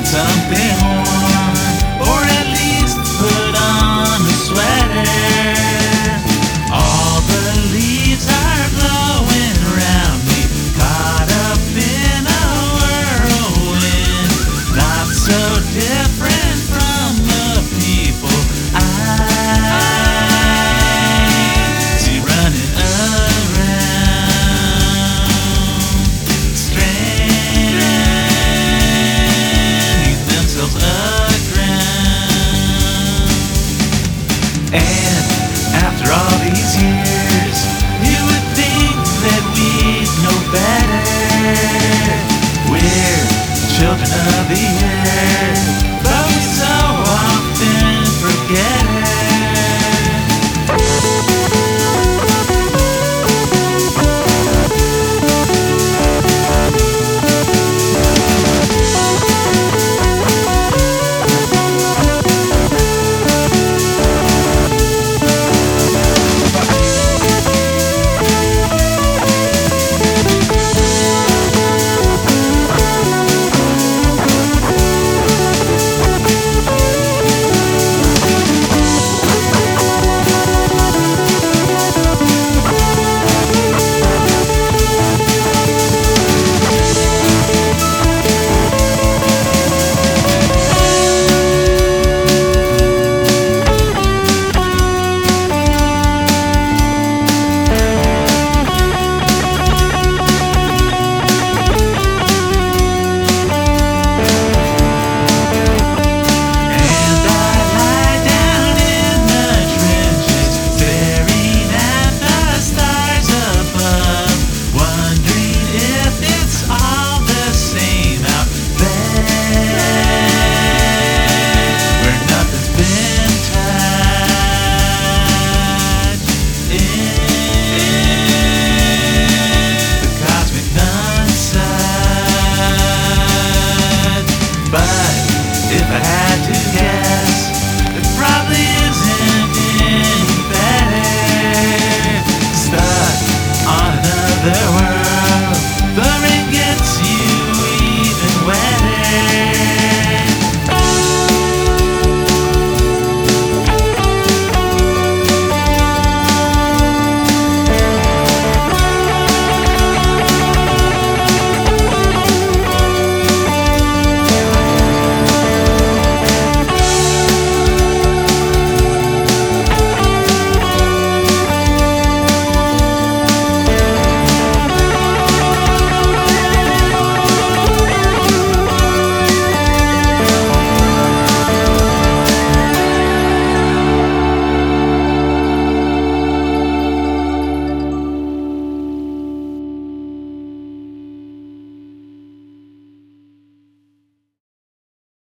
It's a home. of the end. But we